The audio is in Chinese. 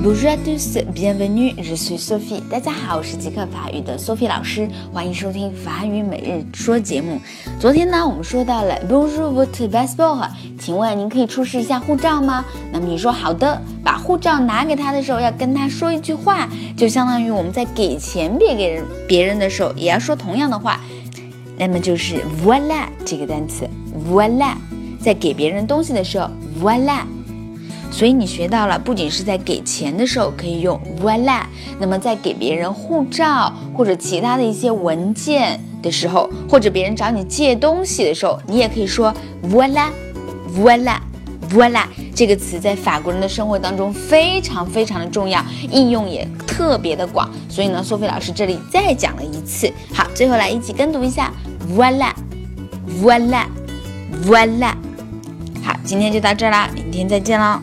Bonjour à tous, bienvenue, je suis Sophie。大家好，我是极客法语的 Sophie 老师，欢迎收听法语每日说节目。昨天呢，我们说到了 Bonjour votre passeport，请问您可以出示一下护照吗？那么你说好的，把护照拿给他的时候，要跟他说一句话，就相当于我们在给钱别给人别人的时候，也要说同样的话。那么就是 Voila 这个单词，Voila，在给别人东西的时候，Voila。所以你学到了，不仅是在给钱的时候可以用 voila，那么在给别人护照或者其他的一些文件的时候，或者别人找你借东西的时候，你也可以说 voila，voila，voila。这个词在法国人的生活当中非常非常的重要，应用也特别的广。所以呢，苏菲老师这里再讲了一次。好，最后来一起跟读一下 voila，voila，voila。好，今天就到这儿啦，明天再见喽。